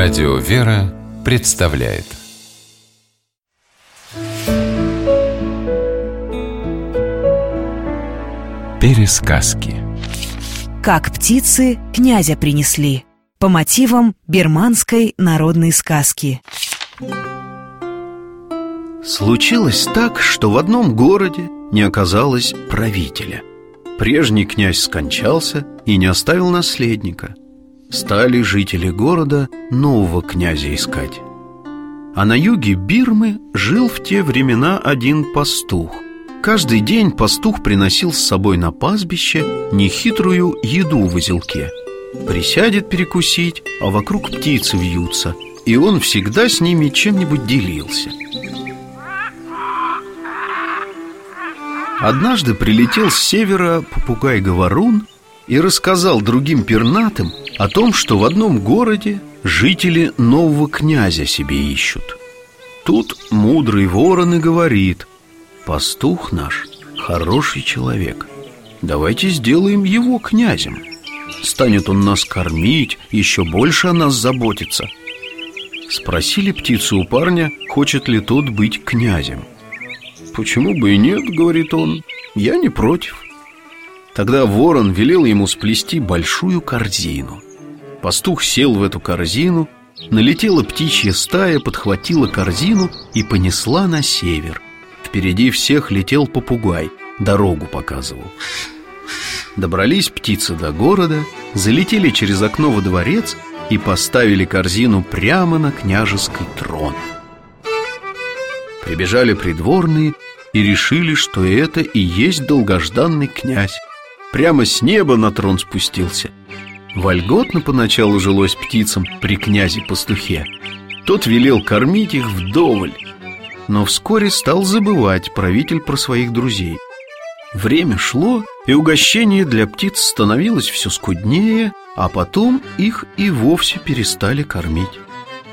Радио «Вера» представляет. Пересказки. Как птицы князя принесли. По мотивам берманской народной сказки. Случилось так, что в одном городе не оказалось правителя. Прежний князь скончался и не оставил наследника Стали жители города нового князя искать. А на юге Бирмы жил в те времена один пастух. Каждый день пастух приносил с собой на пастбище нехитрую еду в узелке. Присядет перекусить, а вокруг птицы вьются И он всегда с ними чем-нибудь делился. Однажды прилетел с севера попугай-говорун и рассказал другим пернатым о том, что в одном городе жители нового князя себе ищут. Тут мудрый ворон и говорит, пастух наш хороший человек, давайте сделаем его князем. Станет он нас кормить, еще больше о нас заботиться. Спросили птицу у парня, хочет ли тот быть князем. «Почему бы и нет?» — говорит он. «Я не против». Тогда ворон велел ему сплести большую корзину. Пастух сел в эту корзину, налетела птичья стая, подхватила корзину и понесла на север. Впереди всех летел попугай, дорогу показывал. Добрались птицы до города, залетели через окно во дворец и поставили корзину прямо на княжеский трон. Прибежали придворные и решили, что это и есть долгожданный князь. Прямо с неба на трон спустился. Вольготно поначалу жилось птицам при князе-пастухе. Тот велел кормить их вдоволь. Но вскоре стал забывать правитель про своих друзей. Время шло, и угощение для птиц становилось все скуднее, а потом их и вовсе перестали кормить.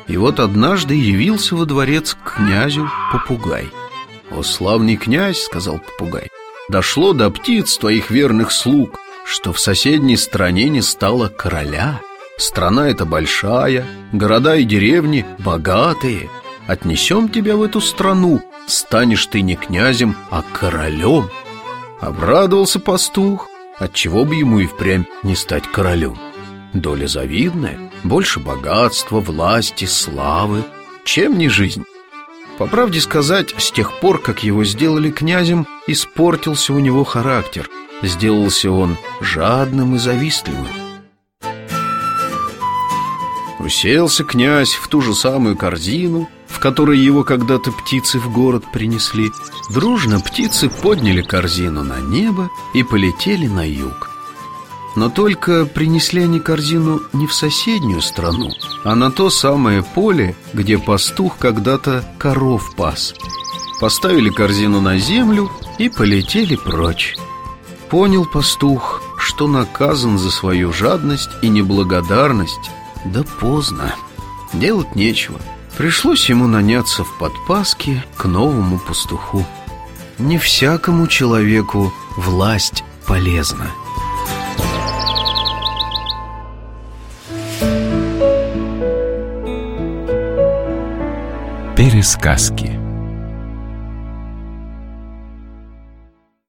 И вот однажды явился во дворец к князю попугай – «О, славный князь!» — сказал попугай «Дошло до птиц твоих верных слуг, что в соседней стране не стало короля. Страна эта большая, города и деревни богатые. Отнесем тебя в эту страну, станешь ты не князем, а королем. Обрадовался пастух, отчего бы ему и впрямь не стать королем. Доля завидная, больше богатства, власти, славы. Чем не жизнь? По правде сказать, с тех пор, как его сделали князем, испортился у него характер. Сделался он жадным и завистливым. Уселся князь в ту же самую корзину, в которой его когда-то птицы в город принесли. Дружно птицы подняли корзину на небо и полетели на юг. Но только принесли они корзину не в соседнюю страну, а на то самое поле, где пастух когда-то коров пас. Поставили корзину на землю и полетели прочь. Понял пастух, что наказан за свою жадность и неблагодарность, да поздно. Делать нечего. Пришлось ему наняться в подпаске к новому пастуху. Не всякому человеку власть полезна. Пересказки